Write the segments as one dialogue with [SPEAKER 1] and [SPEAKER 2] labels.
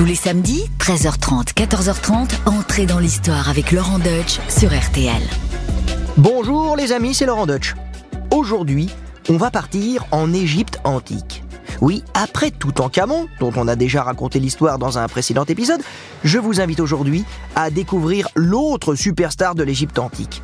[SPEAKER 1] Tous les samedis, 13h30, 14h30, entrez dans l'histoire avec Laurent Deutsch sur RTL.
[SPEAKER 2] Bonjour les amis, c'est Laurent Deutsch. Aujourd'hui, on va partir en Égypte antique. Oui, après Toutankhamon, dont on a déjà raconté l'histoire dans un précédent épisode, je vous invite aujourd'hui à découvrir l'autre superstar de l'Égypte antique.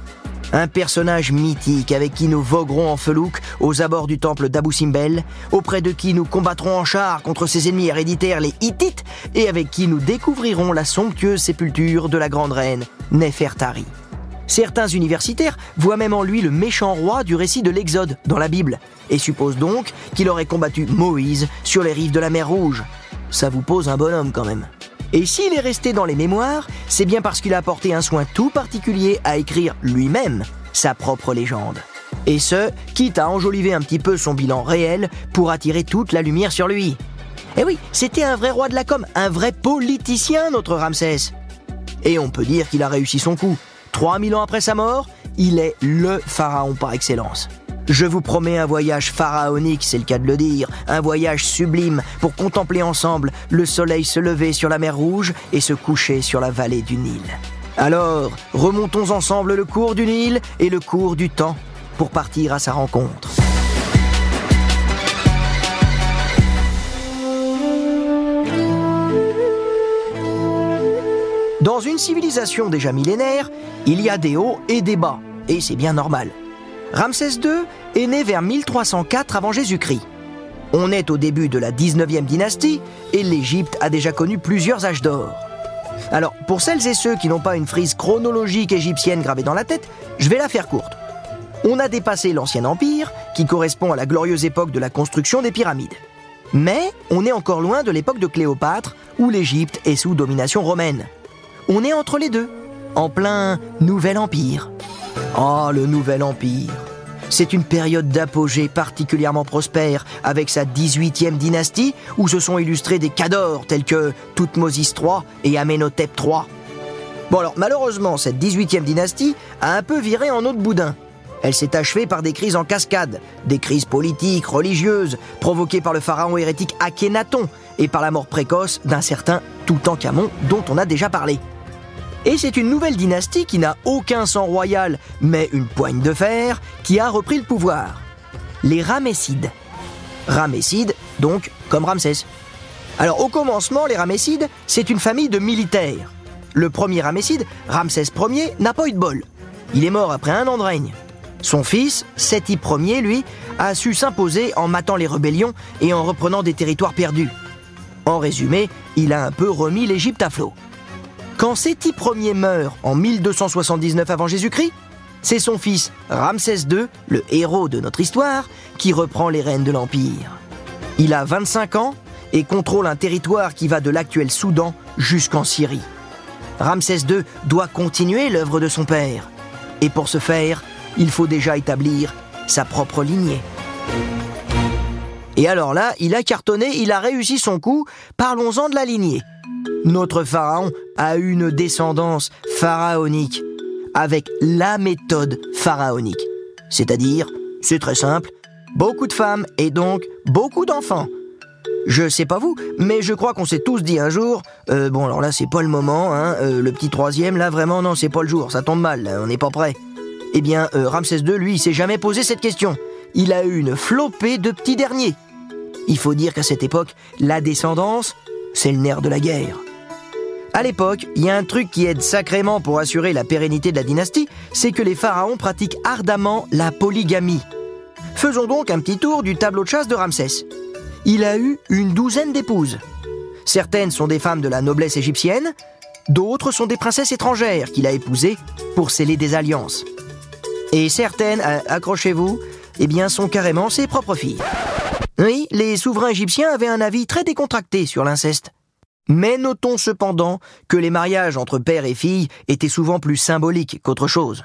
[SPEAKER 2] Un personnage mythique avec qui nous voguerons en felouk aux abords du temple d'Abou Simbel, auprès de qui nous combattrons en char contre ses ennemis héréditaires les Hittites, et avec qui nous découvrirons la somptueuse sépulture de la grande reine Nefertari. Certains universitaires voient même en lui le méchant roi du récit de l'Exode dans la Bible, et supposent donc qu'il aurait combattu Moïse sur les rives de la mer Rouge. Ça vous pose un bonhomme quand même. Et s'il est resté dans les mémoires, c'est bien parce qu'il a apporté un soin tout particulier à écrire lui-même sa propre légende. Et ce, quitte à enjoliver un petit peu son bilan réel pour attirer toute la lumière sur lui. Eh oui, c'était un vrai roi de la com, un vrai politicien, notre Ramsès. Et on peut dire qu'il a réussi son coup. 3000 ans après sa mort, il est LE pharaon par excellence. Je vous promets un voyage pharaonique, c'est le cas de le dire, un voyage sublime pour contempler ensemble le soleil se lever sur la mer Rouge et se coucher sur la vallée du Nil. Alors, remontons ensemble le cours du Nil et le cours du temps pour partir à sa rencontre. Dans une civilisation déjà millénaire, il y a des hauts et des bas, et c'est bien normal. Ramsès II est né vers 1304 avant Jésus-Christ. On est au début de la 19e dynastie et l'Égypte a déjà connu plusieurs âges d'or. Alors, pour celles et ceux qui n'ont pas une frise chronologique égyptienne gravée dans la tête, je vais la faire courte. On a dépassé l'Ancien Empire, qui correspond à la glorieuse époque de la construction des pyramides. Mais on est encore loin de l'époque de Cléopâtre, où l'Égypte est sous domination romaine. On est entre les deux, en plein Nouvel Empire. Oh, le Nouvel Empire c'est une période d'apogée particulièrement prospère, avec sa 18e dynastie, où se sont illustrés des cadors tels que Toutmosis III et Amenhotep III. Bon alors, malheureusement, cette 18e dynastie a un peu viré en eau de boudin. Elle s'est achevée par des crises en cascade, des crises politiques, religieuses, provoquées par le pharaon hérétique Akhenaton et par la mort précoce d'un certain Toutankhamon dont on a déjà parlé. Et c'est une nouvelle dynastie qui n'a aucun sang royal, mais une poigne de fer, qui a repris le pouvoir. Les Ramessides. Ramessides, donc, comme Ramsès. Alors, au commencement, les Ramessides, c'est une famille de militaires. Le premier Ramesside, Ramsès Ier, n'a pas eu de bol. Il est mort après un an de règne. Son fils, Seti Ier, lui, a su s'imposer en matant les rébellions et en reprenant des territoires perdus. En résumé, il a un peu remis l'Égypte à flot. Quand Séti Ier meurt en 1279 avant Jésus-Christ, c'est son fils Ramsès II, le héros de notre histoire, qui reprend les rênes de l'Empire. Il a 25 ans et contrôle un territoire qui va de l'actuel Soudan jusqu'en Syrie. Ramsès II doit continuer l'œuvre de son père. Et pour ce faire, il faut déjà établir sa propre lignée. Et alors là, il a cartonné, il a réussi son coup, parlons-en de la lignée. Notre pharaon a une descendance pharaonique, avec la méthode pharaonique. C'est-à-dire, c'est très simple, beaucoup de femmes et donc beaucoup d'enfants. Je sais pas vous, mais je crois qu'on s'est tous dit un jour, euh, bon alors là c'est pas le moment, hein, euh, le petit troisième là vraiment non c'est pas le jour, ça tombe mal, on n'est pas prêt. Eh bien euh, Ramsès II lui il s'est jamais posé cette question. Il a eu une flopée de petits derniers. Il faut dire qu'à cette époque, la descendance, c'est le nerf de la guerre. À l'époque, il y a un truc qui aide sacrément pour assurer la pérennité de la dynastie, c'est que les pharaons pratiquent ardemment la polygamie. Faisons donc un petit tour du tableau de chasse de Ramsès. Il a eu une douzaine d'épouses. Certaines sont des femmes de la noblesse égyptienne, d'autres sont des princesses étrangères qu'il a épousées pour sceller des alliances. Et certaines, euh, accrochez-vous, eh bien, sont carrément ses propres filles. Oui, les souverains égyptiens avaient un avis très décontracté sur l'inceste. Mais notons cependant que les mariages entre père et fille étaient souvent plus symboliques qu'autre chose.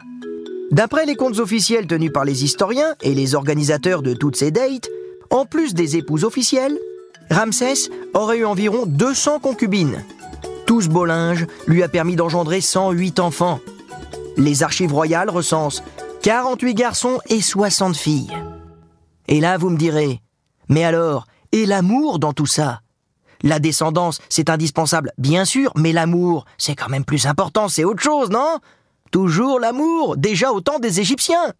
[SPEAKER 2] D'après les comptes officiels tenus par les historiens et les organisateurs de toutes ces dates, en plus des épouses officielles, Ramsès aurait eu environ 200 concubines. Tout ce beau linge lui a permis d'engendrer 108 enfants. Les archives royales recensent 48 garçons et 60 filles. Et là, vous me direz, mais alors, et l'amour dans tout ça? La descendance, c'est indispensable, bien sûr, mais l'amour, c'est quand même plus important, c'est autre chose, non? Toujours l'amour, déjà au temps des Égyptiens.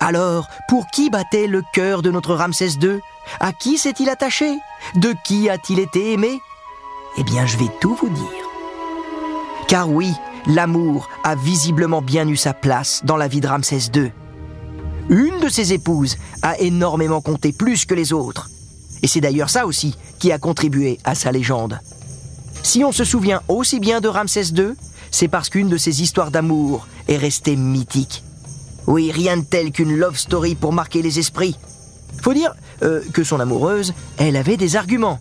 [SPEAKER 2] Alors, pour qui battait le cœur de notre Ramsès II À qui s'est-il attaché? De qui a-t-il été aimé? Eh bien, je vais tout vous dire. Car oui, l'amour a visiblement bien eu sa place dans la vie de Ramsès II. Une de ses épouses a énormément compté plus que les autres. Et c'est d'ailleurs ça aussi qui a contribué à sa légende. Si on se souvient aussi bien de Ramsès II, c'est parce qu'une de ses histoires d'amour est restée mythique. Oui, rien de tel qu'une love story pour marquer les esprits. Faut dire euh, que son amoureuse, elle avait des arguments.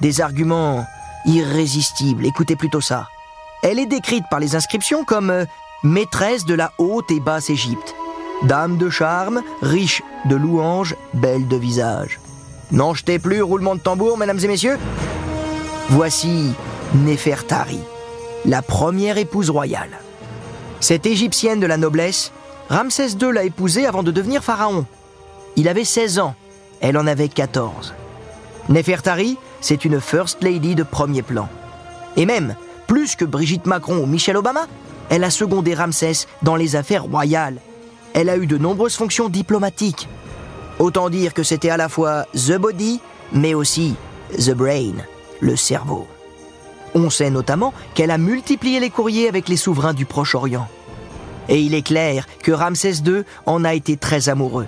[SPEAKER 2] Des arguments irrésistibles, écoutez plutôt ça. Elle est décrite par les inscriptions comme euh, maîtresse de la haute et basse Égypte. Dame de charme, riche de louanges, belle de visage. N'en jetez plus, roulement de tambour, mesdames et messieurs. Voici Nefertari, la première épouse royale. Cette égyptienne de la noblesse Ramsès II l'a épousée avant de devenir pharaon. Il avait 16 ans, elle en avait 14. Nefertari, c'est une First Lady de premier plan. Et même, plus que Brigitte Macron ou Michelle Obama, elle a secondé Ramsès dans les affaires royales. Elle a eu de nombreuses fonctions diplomatiques. Autant dire que c'était à la fois The Body, mais aussi The Brain, le cerveau. On sait notamment qu'elle a multiplié les courriers avec les souverains du Proche-Orient. Et il est clair que Ramsès II en a été très amoureux.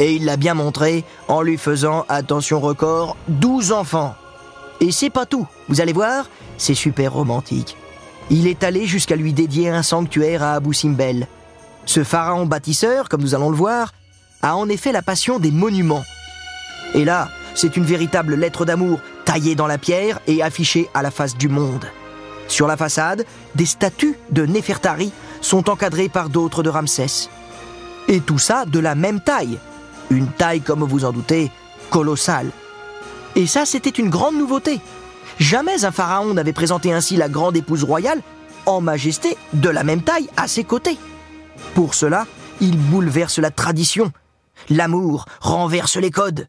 [SPEAKER 2] Et il l'a bien montré en lui faisant, attention record, 12 enfants. Et c'est pas tout, vous allez voir, c'est super romantique. Il est allé jusqu'à lui dédier un sanctuaire à Abu Simbel. Ce pharaon bâtisseur, comme nous allons le voir, a en effet la passion des monuments. Et là, c'est une véritable lettre d'amour taillée dans la pierre et affichée à la face du monde. Sur la façade, des statues de Nefertari sont encadrés par d'autres de Ramsès. Et tout ça de la même taille. Une taille, comme vous en doutez, colossale. Et ça, c'était une grande nouveauté. Jamais un pharaon n'avait présenté ainsi la grande épouse royale en majesté de la même taille à ses côtés. Pour cela, il bouleverse la tradition. L'amour renverse les codes.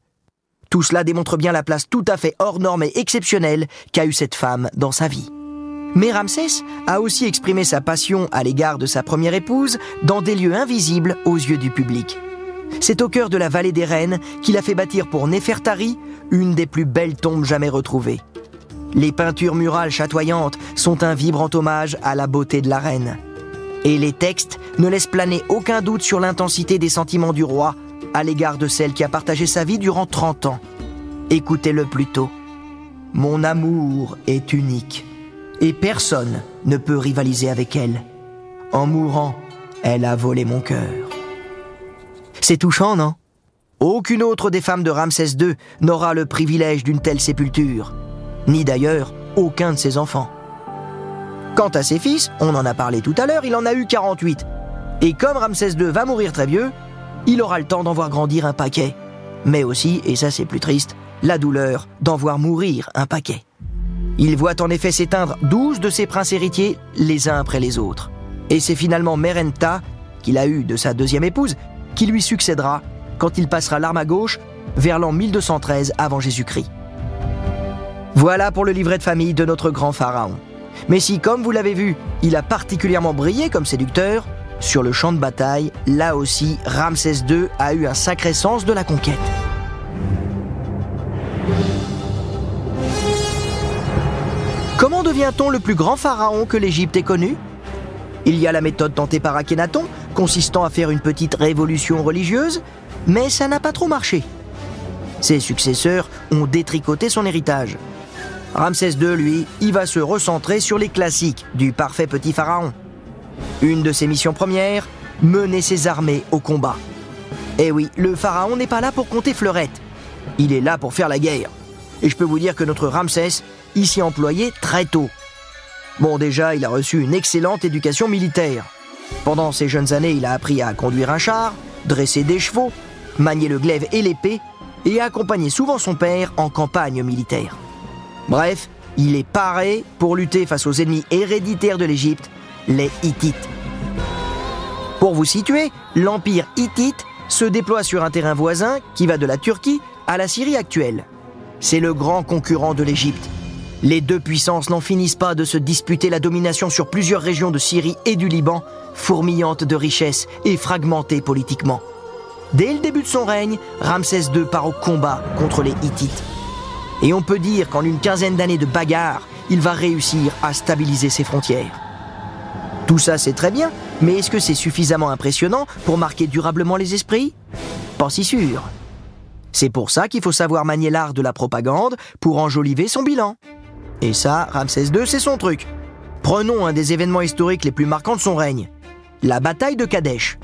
[SPEAKER 2] Tout cela démontre bien la place tout à fait hors norme et exceptionnelle qu'a eu cette femme dans sa vie. Mais Ramsès a aussi exprimé sa passion à l'égard de sa première épouse dans des lieux invisibles aux yeux du public. C'est au cœur de la vallée des reines qu'il a fait bâtir pour Nefertari une des plus belles tombes jamais retrouvées. Les peintures murales chatoyantes sont un vibrant hommage à la beauté de la reine. Et les textes ne laissent planer aucun doute sur l'intensité des sentiments du roi à l'égard de celle qui a partagé sa vie durant 30 ans. Écoutez-le plutôt. Mon amour est unique et personne ne peut rivaliser avec elle. En mourant, elle a volé mon cœur. C'est touchant, non? Aucune autre des femmes de Ramsès II n'aura le privilège d'une telle sépulture, ni d'ailleurs aucun de ses enfants. Quant à ses fils, on en a parlé tout à l'heure, il en a eu 48. Et comme Ramsès II va mourir très vieux, il aura le temps d'en voir grandir un paquet. Mais aussi, et ça c'est plus triste, la douleur d'en voir mourir un paquet. Il voit en effet s'éteindre douze de ses princes héritiers les uns après les autres. Et c'est finalement Merenta, qu'il a eu de sa deuxième épouse, qui lui succédera quand il passera l'arme à gauche vers l'an 1213 avant Jésus-Christ. Voilà pour le livret de famille de notre grand pharaon. Mais si, comme vous l'avez vu, il a particulièrement brillé comme séducteur, sur le champ de bataille, là aussi, Ramsès II a eu un sacré sens de la conquête. Comment devient-on le plus grand pharaon que l'Égypte ait connu? Il y a la méthode tentée par Akhenaton, consistant à faire une petite révolution religieuse, mais ça n'a pas trop marché. Ses successeurs ont détricoté son héritage. Ramsès II, lui, y va se recentrer sur les classiques du parfait petit pharaon. Une de ses missions premières, mener ses armées au combat. Eh oui, le pharaon n'est pas là pour compter fleurettes. Il est là pour faire la guerre. Et je peux vous dire que notre Ramsès y s'y employé très tôt. Bon, déjà, il a reçu une excellente éducation militaire. Pendant ses jeunes années, il a appris à conduire un char, dresser des chevaux, manier le glaive et l'épée, et a accompagné souvent son père en campagne militaire. Bref, il est paré pour lutter face aux ennemis héréditaires de l'Égypte, les Hittites. Pour vous situer, l'empire hittite se déploie sur un terrain voisin qui va de la Turquie à la Syrie actuelle. C'est le grand concurrent de l'Égypte. Les deux puissances n'en finissent pas de se disputer la domination sur plusieurs régions de Syrie et du Liban, fourmillantes de richesses et fragmentées politiquement. Dès le début de son règne, Ramsès II part au combat contre les Hittites. Et on peut dire qu'en une quinzaine d'années de bagarre, il va réussir à stabiliser ses frontières. Tout ça c'est très bien, mais est-ce que c'est suffisamment impressionnant pour marquer durablement les esprits? Pas si sûr. C'est pour ça qu'il faut savoir manier l'art de la propagande pour enjoliver son bilan. Et ça, Ramsès II, c'est son truc. Prenons un des événements historiques les plus marquants de son règne. La bataille de Kadesh.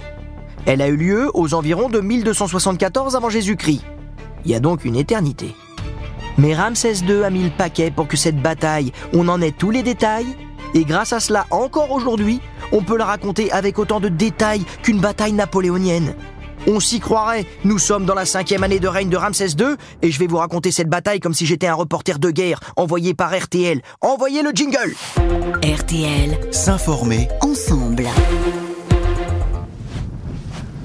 [SPEAKER 2] Elle a eu lieu aux environs de 1274 avant Jésus-Christ. Il y a donc une éternité. Mais Ramsès II a mis le paquet pour que cette bataille, on en ait tous les détails, et grâce à cela, encore aujourd'hui, on peut la raconter avec autant de détails qu'une bataille napoléonienne. On s'y croirait. Nous sommes dans la cinquième année de règne de Ramsès II et je vais vous raconter cette bataille comme si j'étais un reporter de guerre envoyé par RTL. Envoyez le jingle
[SPEAKER 1] RTL,
[SPEAKER 3] S'informer
[SPEAKER 1] ensemble.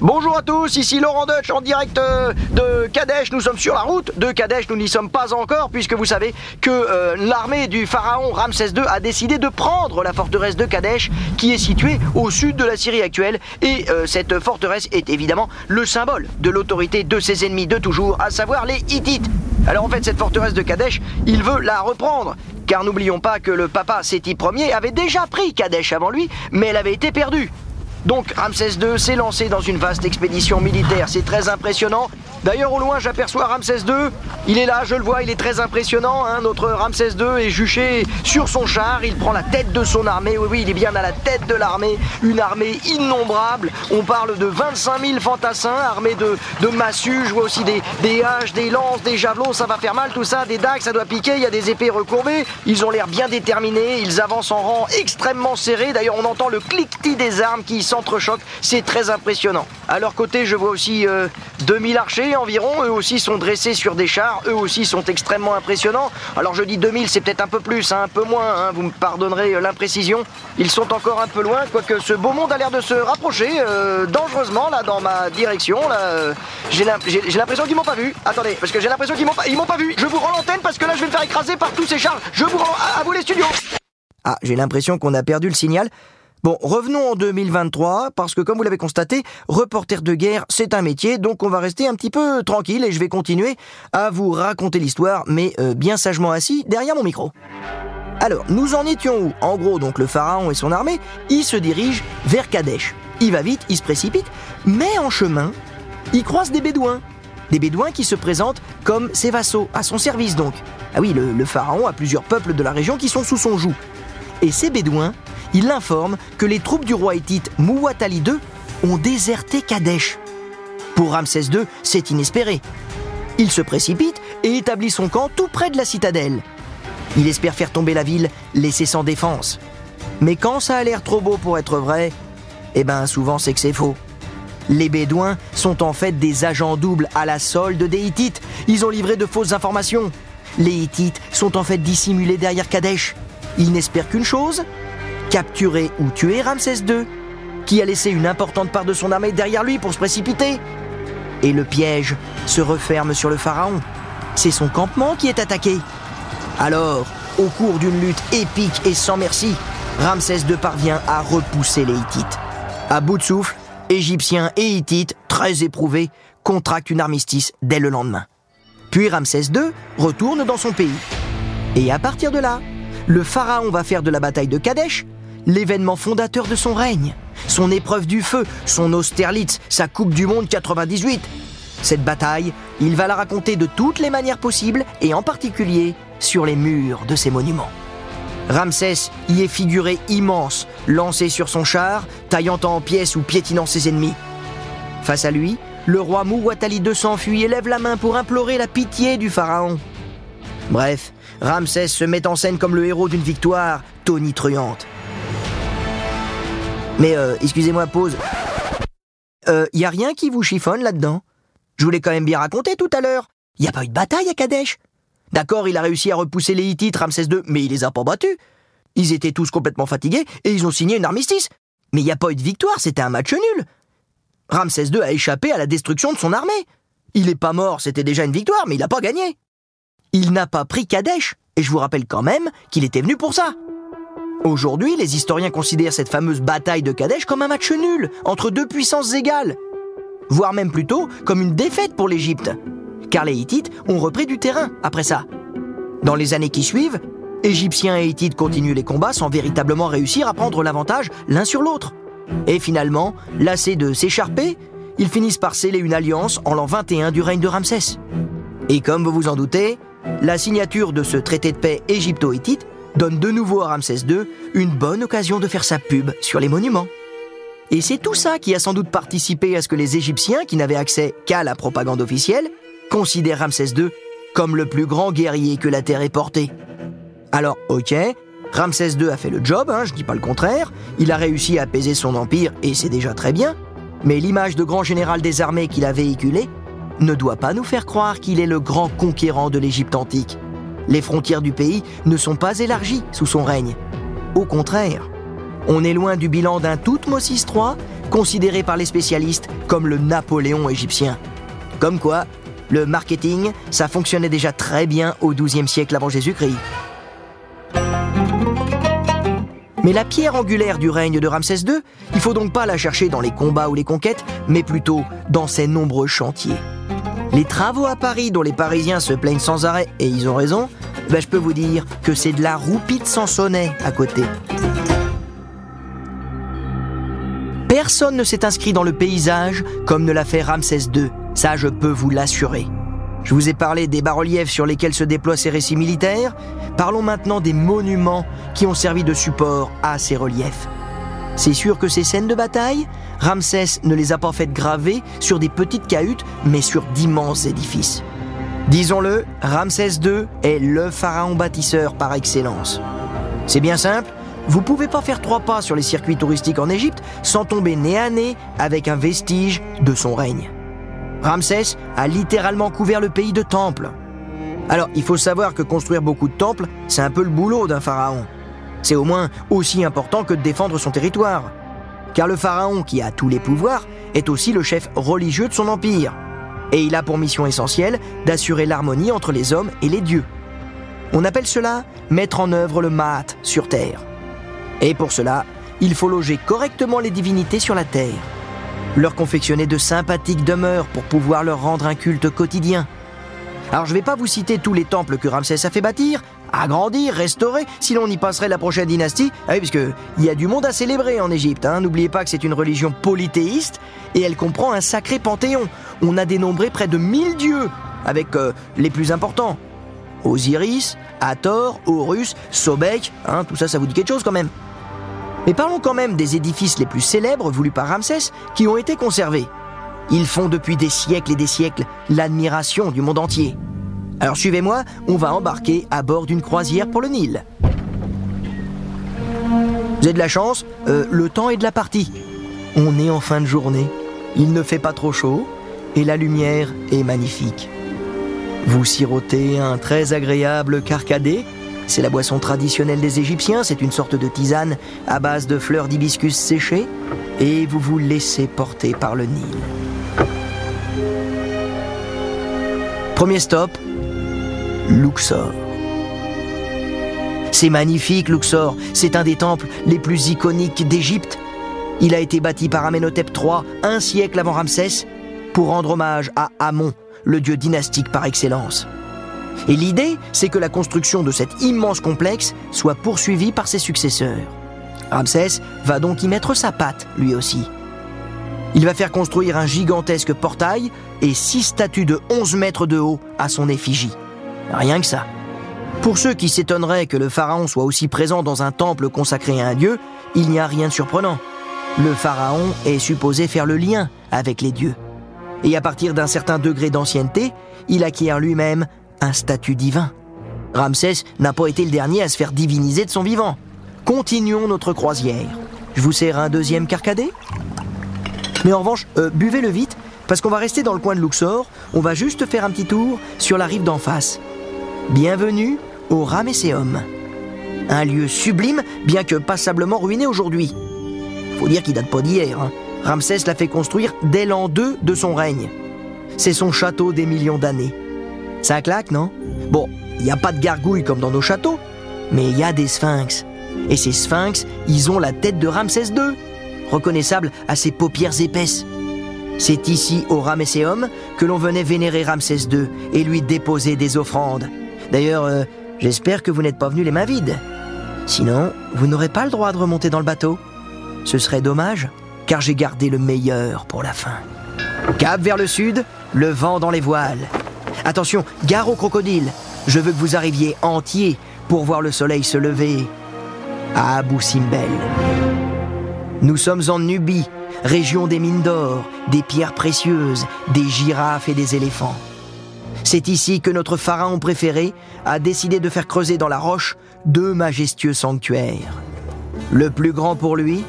[SPEAKER 2] Bonjour à tous, ici Laurent Deutsch en direct euh, de Kadesh. Nous sommes sur la route de Kadesh, nous n'y sommes pas encore puisque vous savez que euh, l'armée du pharaon Ramsès II a décidé de prendre la forteresse de Kadesh qui est située au sud de la Syrie actuelle et euh, cette forteresse est évidemment le symbole de l'autorité de ses ennemis de toujours, à savoir les Hittites. Alors en fait cette forteresse de Kadesh, il veut la reprendre car n'oublions pas que le papa Séti Ier avait déjà pris Kadesh avant lui mais elle avait été perdue. Donc Ramsès II s'est lancé dans une vaste expédition militaire, c'est très impressionnant. D'ailleurs au loin j'aperçois Ramsès II, il est là, je le vois, il est très impressionnant. hein. Notre Ramsès II est juché sur son char, il prend la tête de son armée, oui oui il est bien à la tête de l'armée, une armée innombrable. On parle de 25 000 fantassins armés de, massues, je vois aussi des, des haches, des lances, des javelots, ça va faire mal tout ça, des dagues, ça doit piquer, il y a des épées recourbées. Ils ont l'air bien déterminés, ils avancent en rang extrêmement serré, d'ailleurs on entend le cliquetis des armes qui s'entrechoquent, c'est très impressionnant. À leur côté je vois aussi euh, 2000 archers environ, eux aussi sont dressés sur des chars, eux aussi sont extrêmement impressionnants. Alors je dis 2000, c'est peut-être un peu plus, hein, un peu moins, hein, vous me pardonnerez euh, l'imprécision. Ils sont encore un peu loin, quoique ce beau monde a l'air de se rapprocher euh, dangereusement là dans ma direction. Euh, j'ai l'im- j'ai j'ai l'impression qu'ils m'ont pas vu. Attendez, parce que j'ai l'impression qu'ils m'ont pas, m'ont pas vu. Je vous rends l'antenne parce que là je vais me faire écraser par tous ces chars. Je vous rends à vous les studios. Ah, j'ai l'impression qu'on a perdu le signal. Bon, revenons en 2023, parce que comme vous l'avez constaté, reporter de guerre, c'est un métier, donc on va rester un petit peu tranquille et je vais continuer à vous raconter l'histoire, mais euh, bien sagement assis derrière mon micro. Alors, nous en étions où? En gros, donc le pharaon et son armée, il se dirige vers Kadesh. Il va vite, il se précipite, mais en chemin, il croise des bédouins. Des bédouins qui se présentent comme ses vassaux, à son service donc. Ah oui, le pharaon a plusieurs peuples de la région qui sont sous son joug. Et ces bédouins, il l'informe que les troupes du roi hittite Mouatali II ont déserté Kadesh. Pour Ramsès II, c'est inespéré. Il se précipite et établit son camp tout près de la citadelle. Il espère faire tomber la ville, laissée sans défense. Mais quand ça a l'air trop beau pour être vrai, eh ben souvent c'est que c'est faux. Les Bédouins sont en fait des agents doubles à la solde des Hittites. Ils ont livré de fausses informations. Les Hittites sont en fait dissimulés derrière Kadesh. Ils n'espèrent qu'une chose capturer ou tuer Ramsès II, qui a laissé une importante part de son armée derrière lui pour se précipiter. Et le piège se referme sur le pharaon. C'est son campement qui est attaqué. Alors, au cours d'une lutte épique et sans merci, Ramsès II parvient à repousser les Hittites. À bout de souffle, Égyptiens et Hittites, très éprouvés, contractent une armistice dès le lendemain. Puis Ramsès II retourne dans son pays. Et à partir de là, le pharaon va faire de la bataille de Kadesh l'événement fondateur de son règne, son épreuve du feu, son Austerlitz, sa Coupe du Monde 98. Cette bataille, il va la raconter de toutes les manières possibles et en particulier sur les murs de ses monuments. Ramsès y est figuré immense, lancé sur son char, taillant en pièces ou piétinant ses ennemis. Face à lui, le roi Mouatali II s'enfuit et lève la main pour implorer la pitié du pharaon. Bref, Ramsès se met en scène comme le héros d'une victoire tonitruante. Mais euh, excusez-moi, pause. Euh, y a rien qui vous chiffonne là-dedans? Je vous l'ai quand même bien raconté tout à l'heure. Y a pas eu de bataille à Kadesh? D'accord, il a réussi à repousser les Hittites, Ramsès II, mais il les a pas battus. Ils étaient tous complètement fatigués et ils ont signé une armistice. Mais il n'y a pas eu de victoire, c'était un match nul. Ramsès II a échappé à la destruction de son armée. Il est pas mort, c'était déjà une victoire, mais il n'a pas gagné. Il n'a pas pris Kadesh, Et je vous rappelle quand même qu'il était venu pour ça. Aujourd'hui, les historiens considèrent cette fameuse bataille de Kadesh comme un match nul, entre deux puissances égales, voire même plutôt comme une défaite pour l'Égypte, car les Hittites ont repris du terrain après ça. Dans les années qui suivent, Égyptiens et Hittites continuent les combats sans véritablement réussir à prendre l'avantage l'un sur l'autre. Et finalement, lassés de s'écharper, ils finissent par sceller une alliance en l'an 21 du règne de Ramsès. Et comme vous vous en doutez, la signature de ce traité de paix égypto-hittite donne de nouveau à Ramsès II une bonne occasion de faire sa pub sur les monuments. Et c'est tout ça qui a sans doute participé à ce que les Égyptiens, qui n'avaient accès qu'à la propagande officielle, considèrent Ramsès II comme le plus grand guerrier que la Terre ait porté. Alors, ok, Ramsès II a fait le job, hein, je dis pas le contraire, il a réussi à apaiser son empire et c'est déjà très bien, mais l'image de grand général des armées qu'il a véhiculée ne doit pas nous faire croire qu'il est le grand conquérant de l'Égypte antique. Les frontières du pays ne sont pas élargies sous son règne. Au contraire, on est loin du bilan d'un Toutmosis III, considéré par les spécialistes comme le Napoléon égyptien. Comme quoi, le marketing, ça fonctionnait déjà très bien au XIIe siècle avant Jésus-Christ. Mais la pierre angulaire du règne de Ramsès II, il faut donc pas la chercher dans les combats ou les conquêtes, mais plutôt dans ses nombreux chantiers. Les travaux à Paris dont les Parisiens se plaignent sans arrêt, et ils ont raison, ben je peux vous dire que c'est de la roupie de Sansonnet à côté. Personne ne s'est inscrit dans le paysage comme ne l'a fait Ramsès II, ça je peux vous l'assurer. Je vous ai parlé des bas-reliefs sur lesquels se déploient ces récits militaires, parlons maintenant des monuments qui ont servi de support à ces reliefs. C'est sûr que ces scènes de bataille, Ramsès ne les a pas faites graver sur des petites cahutes, mais sur d'immenses édifices. Disons-le, Ramsès II est le pharaon bâtisseur par excellence. C'est bien simple, vous pouvez pas faire trois pas sur les circuits touristiques en Égypte sans tomber nez à nez avec un vestige de son règne. Ramsès a littéralement couvert le pays de temples. Alors, il faut savoir que construire beaucoup de temples, c'est un peu le boulot d'un pharaon. C'est au moins aussi important que de défendre son territoire. Car le pharaon, qui a tous les pouvoirs, est aussi le chef religieux de son empire. Et il a pour mission essentielle d'assurer l'harmonie entre les hommes et les dieux. On appelle cela mettre en œuvre le Maat sur terre. Et pour cela, il faut loger correctement les divinités sur la terre, leur confectionner de sympathiques demeures pour pouvoir leur rendre un culte quotidien. Alors je ne vais pas vous citer tous les temples que Ramsès a fait bâtir, agrandir, restaurer, sinon on y passerait la prochaine dynastie. Ah oui, parce qu'il y a du monde à célébrer en Égypte. Hein. N'oubliez pas que c'est une religion polythéiste et elle comprend un sacré panthéon. On a dénombré près de 1000 dieux, avec euh, les plus importants. Osiris, Hathor, Horus, Sobek, hein, tout ça, ça vous dit quelque chose quand même. Mais parlons quand même des édifices les plus célèbres voulus par Ramsès qui ont été conservés. Ils font depuis des siècles et des siècles l'admiration du monde entier. Alors suivez-moi, on va embarquer à bord d'une croisière pour le Nil. Vous avez de la chance, euh, le temps est de la partie. On est en fin de journée, il ne fait pas trop chaud et la lumière est magnifique. Vous sirotez un très agréable carcadé, c'est la boisson traditionnelle des Égyptiens, c'est une sorte de tisane à base de fleurs d'hibiscus séchées, et vous vous laissez porter par le Nil. Premier stop, Luxor. C'est magnifique, Luxor. C'est un des temples les plus iconiques d'Égypte. Il a été bâti par Amenhotep III un siècle avant Ramsès pour rendre hommage à Amon, le dieu dynastique par excellence. Et l'idée, c'est que la construction de cet immense complexe soit poursuivie par ses successeurs. Ramsès va donc y mettre sa patte, lui aussi. Il va faire construire un gigantesque portail et six statues de 11 mètres de haut à son effigie. Rien que ça. Pour ceux qui s'étonneraient que le pharaon soit aussi présent dans un temple consacré à un dieu, il n'y a rien de surprenant. Le pharaon est supposé faire le lien avec les dieux. Et à partir d'un certain degré d'ancienneté, il acquiert lui-même un statut divin. Ramsès n'a pas été le dernier à se faire diviniser de son vivant. Continuons notre croisière. Je vous sers un deuxième carcadé Mais en revanche, euh, buvez-le vite, parce qu'on va rester dans le coin de Luxor, on va juste faire un petit tour sur la rive d'en face. Bienvenue au Ramesséum. Un lieu sublime, bien que passablement ruiné aujourd'hui. Faut dire qu'il date pas d'hier. Hein. Ramsès l'a fait construire dès l'an 2 de son règne. C'est son château des millions d'années. Ça claque, non? Bon, il n'y a pas de gargouilles comme dans nos châteaux, mais il y a des sphinx. Et ces sphinx, ils ont la tête de Ramsès II, reconnaissable à ses paupières épaisses. C'est ici, au Ramesséum, que l'on venait vénérer Ramsès II et lui déposer des offrandes. D'ailleurs, euh, j'espère que vous n'êtes pas venu les mains vides. Sinon, vous n'aurez pas le droit de remonter dans le bateau. Ce serait dommage, car j'ai gardé le meilleur pour la fin. Cap vers le sud, le vent dans les voiles. Attention, gare au crocodile. Je veux que vous arriviez entier pour voir le soleil se lever à Abu Simbel. Nous sommes en Nubie, région des mines d'or, des pierres précieuses, des girafes et des éléphants. C'est ici que notre pharaon préféré a décidé de faire creuser dans la roche deux majestueux sanctuaires. Le plus grand pour lui,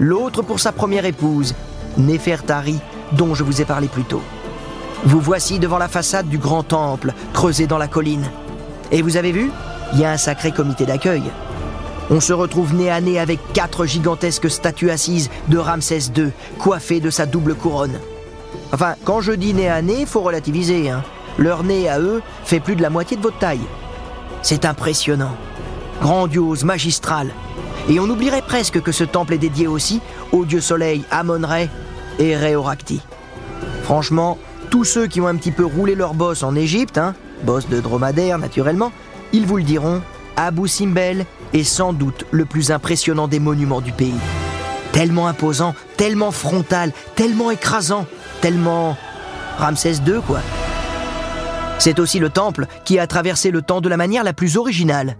[SPEAKER 2] l'autre pour sa première épouse, Néfertari, dont je vous ai parlé plus tôt. Vous voici devant la façade du grand temple, creusé dans la colline. Et vous avez vu Il y a un sacré comité d'accueil. On se retrouve nez à nez avec quatre gigantesques statues assises de Ramsès II, coiffées de sa double couronne. Enfin, quand je dis nez à nez, faut relativiser. Hein. Leur nez à eux fait plus de la moitié de votre taille. C'est impressionnant, grandiose, magistral. Et on oublierait presque que ce temple est dédié aussi au dieu soleil Amon-Ra et Réoracti. Franchement, tous ceux qui ont un petit peu roulé leur boss en Égypte, hein, de dromadaire naturellement, ils vous le diront, Abu Simbel est sans doute le plus impressionnant des monuments du pays. Tellement imposant, tellement frontal, tellement écrasant, tellement Ramsès II quoi. C'est aussi le temple qui a traversé le temps de la manière la plus originale.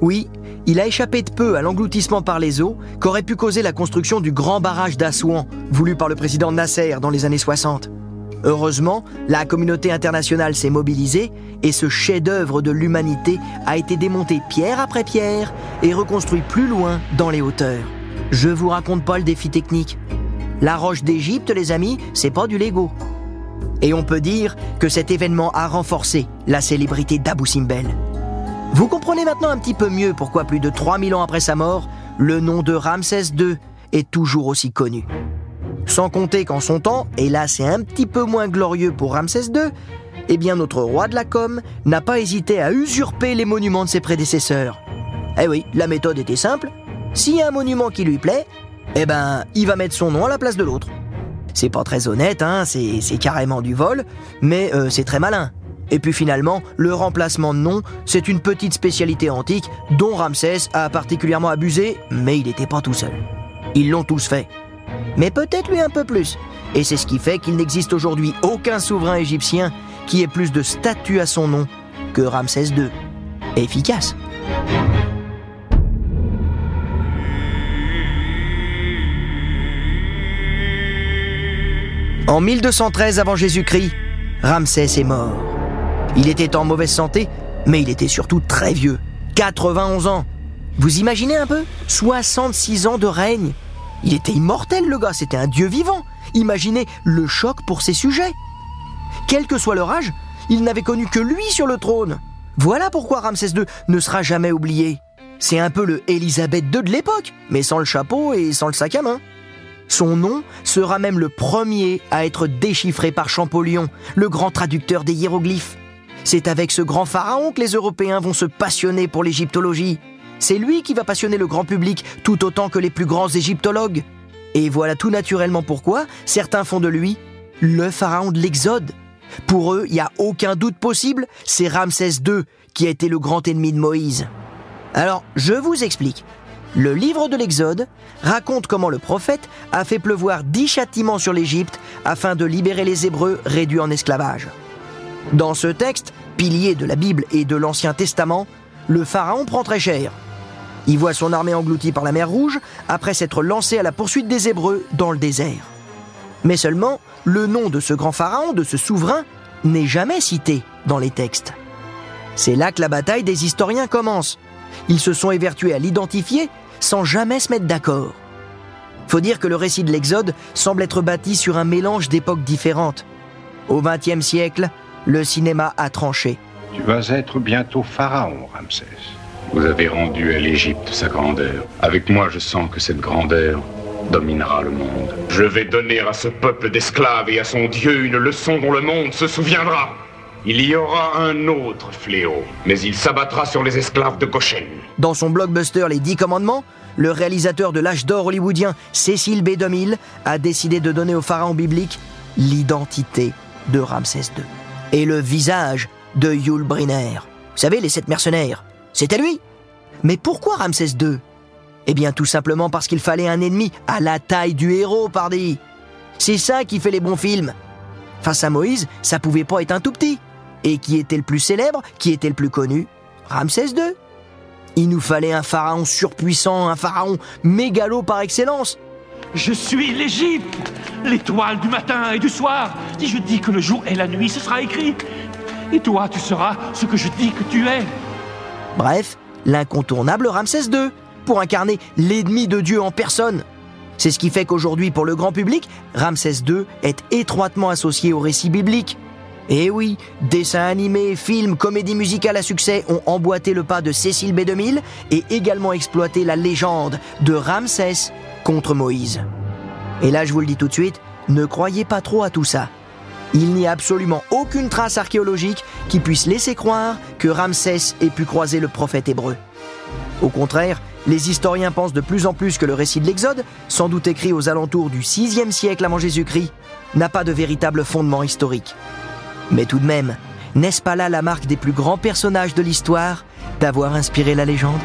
[SPEAKER 2] Oui, il a échappé de peu à l'engloutissement par les eaux qu'aurait pu causer la construction du grand barrage d'Assouan, voulu par le président Nasser dans les années 60. Heureusement, la communauté internationale s'est mobilisée et ce chef-d'œuvre de l'humanité a été démonté pierre après pierre et reconstruit plus loin dans les hauteurs. Je vous raconte pas le défi technique. La roche d'Égypte, les amis, c'est pas du Lego. Et on peut dire que cet événement a renforcé la célébrité d'Abu Simbel. Vous comprenez maintenant un petit peu mieux pourquoi plus de 3000 ans après sa mort, le nom de Ramsès II est toujours aussi connu. Sans compter qu'en son temps, et là c'est un petit peu moins glorieux pour Ramsès II, eh bien notre roi de la com n'a pas hésité à usurper les monuments de ses prédécesseurs. Eh oui, la méthode était simple. S'il y a un monument qui lui plaît, eh ben, il va mettre son nom à la place de l'autre. C'est pas très honnête, hein, c'est carrément du vol, mais euh, c'est très malin. Et puis finalement, le remplacement de nom, c'est une petite spécialité antique dont Ramsès a particulièrement abusé, mais il n'était pas tout seul. Ils l'ont tous fait mais peut-être lui un peu plus. Et c'est ce qui fait qu'il n'existe aujourd'hui aucun souverain égyptien qui ait plus de statues à son nom que Ramsès II. Efficace. En 1213 avant Jésus-Christ, Ramsès est mort. Il était en mauvaise santé, mais il était surtout très vieux. 91 ans. Vous imaginez un peu? 66 ans de règne il était immortel, le gars, c'était un dieu vivant. Imaginez le choc pour ses sujets. Quel que soit leur âge, il n'avait connu que lui sur le trône. Voilà pourquoi Ramsès II ne sera jamais oublié. C'est un peu le Élisabeth II de l'époque, mais sans le chapeau et sans le sac à main. Son nom sera même le premier à être déchiffré par Champollion, le grand traducteur des hiéroglyphes. C'est avec ce grand pharaon que les Européens vont se passionner pour l'égyptologie. C'est lui qui va passionner le grand public tout autant que les plus grands égyptologues. Et voilà tout naturellement pourquoi certains font de lui le pharaon de l'Exode. Pour eux, il n'y a aucun doute possible, c'est Ramsès II qui a été le grand ennemi de Moïse. Alors, je vous explique. Le livre de l'Exode raconte comment le prophète a fait pleuvoir dix châtiments sur l'Égypte afin de libérer les Hébreux réduits en esclavage. Dans ce texte, pilier de la Bible et de l'Ancien Testament, le pharaon prend très cher. Il voit son armée engloutie par la mer Rouge après s'être lancé à la poursuite des Hébreux dans le désert. Mais seulement, le nom de ce grand pharaon, de ce souverain, n'est jamais cité dans les textes. C'est là que la bataille des historiens commence. Ils se sont évertués à l'identifier sans jamais se mettre d'accord. Faut dire que le récit de l'Exode semble être bâti sur un mélange d'époques différentes. Au XXe siècle, le cinéma a tranché.
[SPEAKER 3] Tu vas être bientôt pharaon, Ramsès. Vous avez rendu à l'Égypte sa grandeur. Avec moi, je sens que cette grandeur dominera le monde. Je vais donner à ce peuple d'esclaves et à son Dieu une leçon dont le monde se souviendra. Il y aura un autre fléau, mais il s'abattra sur les esclaves de Goshen.
[SPEAKER 2] Dans son blockbuster Les Dix Commandements, le réalisateur de l'âge d'or hollywoodien Cécile B. 2000 a décidé de donner au pharaon biblique l'identité de Ramsès II et le visage de Yul Brynner. Vous savez, les sept mercenaires. C'était lui. Mais pourquoi Ramsès II Eh bien, tout simplement parce qu'il fallait un ennemi à la taille du héros, pardi. C'est ça qui fait les bons films. Face à Moïse, ça pouvait pas être un tout petit. Et qui était le plus célèbre Qui était le plus connu Ramsès II. Il nous fallait un pharaon surpuissant, un pharaon mégalo par excellence.
[SPEAKER 4] Je suis l'Égypte, l'étoile du matin et du soir. Si je dis que le jour et la nuit, ce sera écrit. Et toi, tu seras ce que je dis que tu es.
[SPEAKER 2] Bref, l'incontournable Ramsès II, pour incarner l'ennemi de Dieu en personne. C'est ce qui fait qu'aujourd'hui, pour le grand public, Ramsès II est étroitement associé au récit biblique. Et oui, dessins animés, films, comédies musicales à succès ont emboîté le pas de Cécile B2000 et également exploité la légende de Ramsès contre Moïse. Et là, je vous le dis tout de suite, ne croyez pas trop à tout ça. Il n'y a absolument aucune trace archéologique qui puisse laisser croire que Ramsès ait pu croiser le prophète hébreu. Au contraire, les historiens pensent de plus en plus que le récit de l'Exode, sans doute écrit aux alentours du 6e siècle avant Jésus-Christ, n'a pas de véritable fondement historique. Mais tout de même, n'est-ce pas là la marque des plus grands personnages de l'histoire d'avoir inspiré la légende?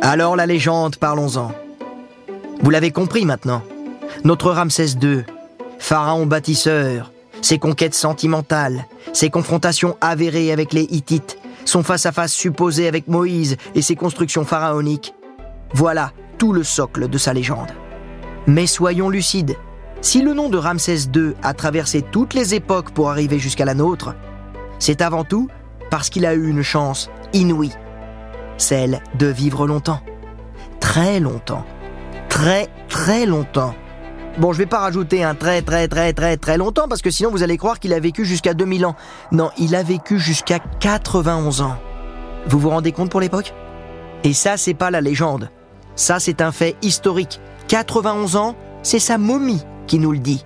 [SPEAKER 2] Alors la légende, parlons-en. Vous l'avez compris maintenant. Notre Ramsès II, pharaon bâtisseur, ses conquêtes sentimentales, ses confrontations avérées avec les Hittites, son face-à-face supposé avec Moïse et ses constructions pharaoniques. Voilà tout le socle de sa légende. Mais soyons lucides. Si le nom de Ramsès II a traversé toutes les époques pour arriver jusqu'à la nôtre, c'est avant tout parce qu'il a eu une chance inouïe, celle de vivre longtemps. Très longtemps. Très très longtemps. Bon, je vais pas rajouter un très très très très très longtemps parce que sinon vous allez croire qu'il a vécu jusqu'à 2000 ans. Non, il a vécu jusqu'à 91 ans. Vous vous rendez compte pour l'époque? Et ça, c'est pas la légende. Ça, c'est un fait historique. 91 ans, c'est sa momie qui nous le dit.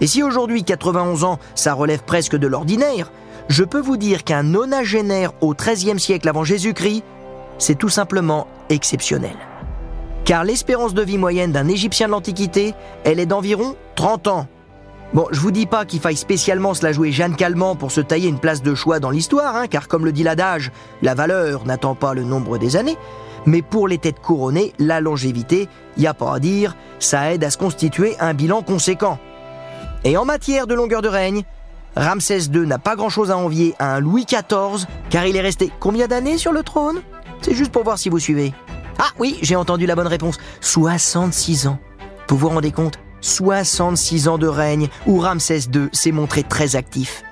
[SPEAKER 2] Et si aujourd'hui 91 ans, ça relève presque de l'ordinaire, je peux vous dire qu'un nonagénaire au XIIIe siècle avant Jésus-Christ, c'est tout simplement exceptionnel. Car l'espérance de vie moyenne d'un Égyptien de l'Antiquité, elle est d'environ 30 ans. Bon, je vous dis pas qu'il faille spécialement se la jouer Jeanne Calment pour se tailler une place de choix dans l'histoire, hein, car comme le dit l'adage, la valeur n'attend pas le nombre des années, mais pour les têtes couronnées, la longévité, y a pas à dire, ça aide à se constituer un bilan conséquent. Et en matière de longueur de règne, Ramsès II n'a pas grand-chose à envier à un Louis XIV, car il est resté combien d'années sur le trône? C'est juste pour voir si vous suivez. Ah oui, j'ai entendu la bonne réponse. 66 ans. Vous vous rendez compte? 66 ans de règne où Ramsès II s'est montré très actif.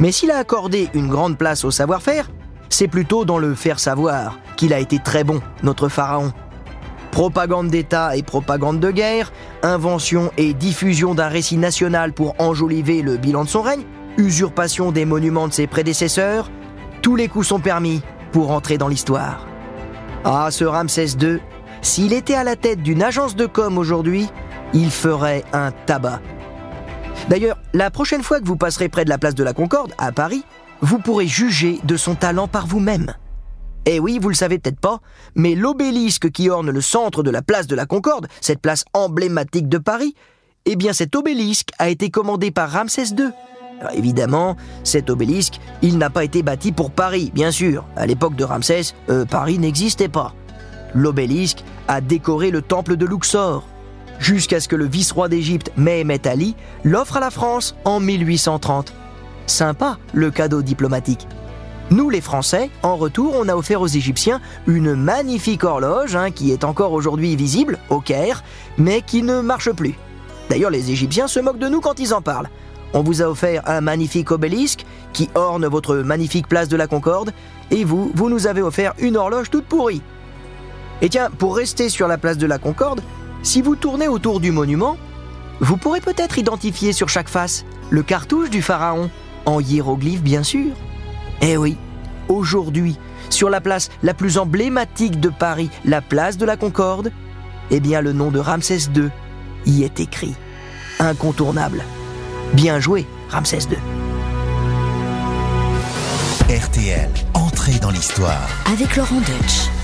[SPEAKER 2] Mais s'il a accordé une grande place au savoir-faire, c'est plutôt dans le faire savoir qu'il a été très bon, notre pharaon. Propagande d'État et propagande de guerre, invention et diffusion d'un récit national pour enjoliver le bilan de son règne, usurpation des monuments de ses prédécesseurs, tous les coups sont permis pour entrer dans l'histoire. Ah, ce Ramsès II, s'il était à la tête d'une agence de com aujourd'hui, il ferait un tabac. D'ailleurs, la prochaine fois que vous passerez près de la place de la Concorde, à Paris, vous pourrez juger de son talent par vous-même. Eh oui, vous le savez peut-être pas, mais l'obélisque qui orne le centre de la place de la Concorde, cette place emblématique de Paris, eh bien cet obélisque a été commandé par Ramsès II. Évidemment, cet obélisque, il n'a pas été bâti pour Paris, bien sûr. À l'époque de Ramsès, euh, Paris n'existait pas. L'obélisque a décoré le temple de Luxor, jusqu'à ce que le vice-roi d'Égypte, Mehemet Ali, l'offre à la France en 1830. Sympa, le cadeau diplomatique. Nous, les Français, en retour, on a offert aux Égyptiens une magnifique horloge hein, qui est encore aujourd'hui visible au Caire, mais qui ne marche plus. D'ailleurs, les Égyptiens se moquent de nous quand ils en parlent. On vous a offert un magnifique obélisque qui orne votre magnifique place de la Concorde, et vous, vous nous avez offert une horloge toute pourrie. Et tiens, pour rester sur la place de la Concorde, si vous tournez autour du monument, vous pourrez peut-être identifier sur chaque face le cartouche du pharaon, en hiéroglyphe, bien sûr. Eh oui, aujourd'hui, sur la place la plus emblématique de Paris, la place de la Concorde, eh bien le nom de Ramsès II y est écrit. Incontournable. Bien joué, Ramsès II.
[SPEAKER 5] RTL, entrée dans l'histoire.
[SPEAKER 1] Avec Laurent Deutsch.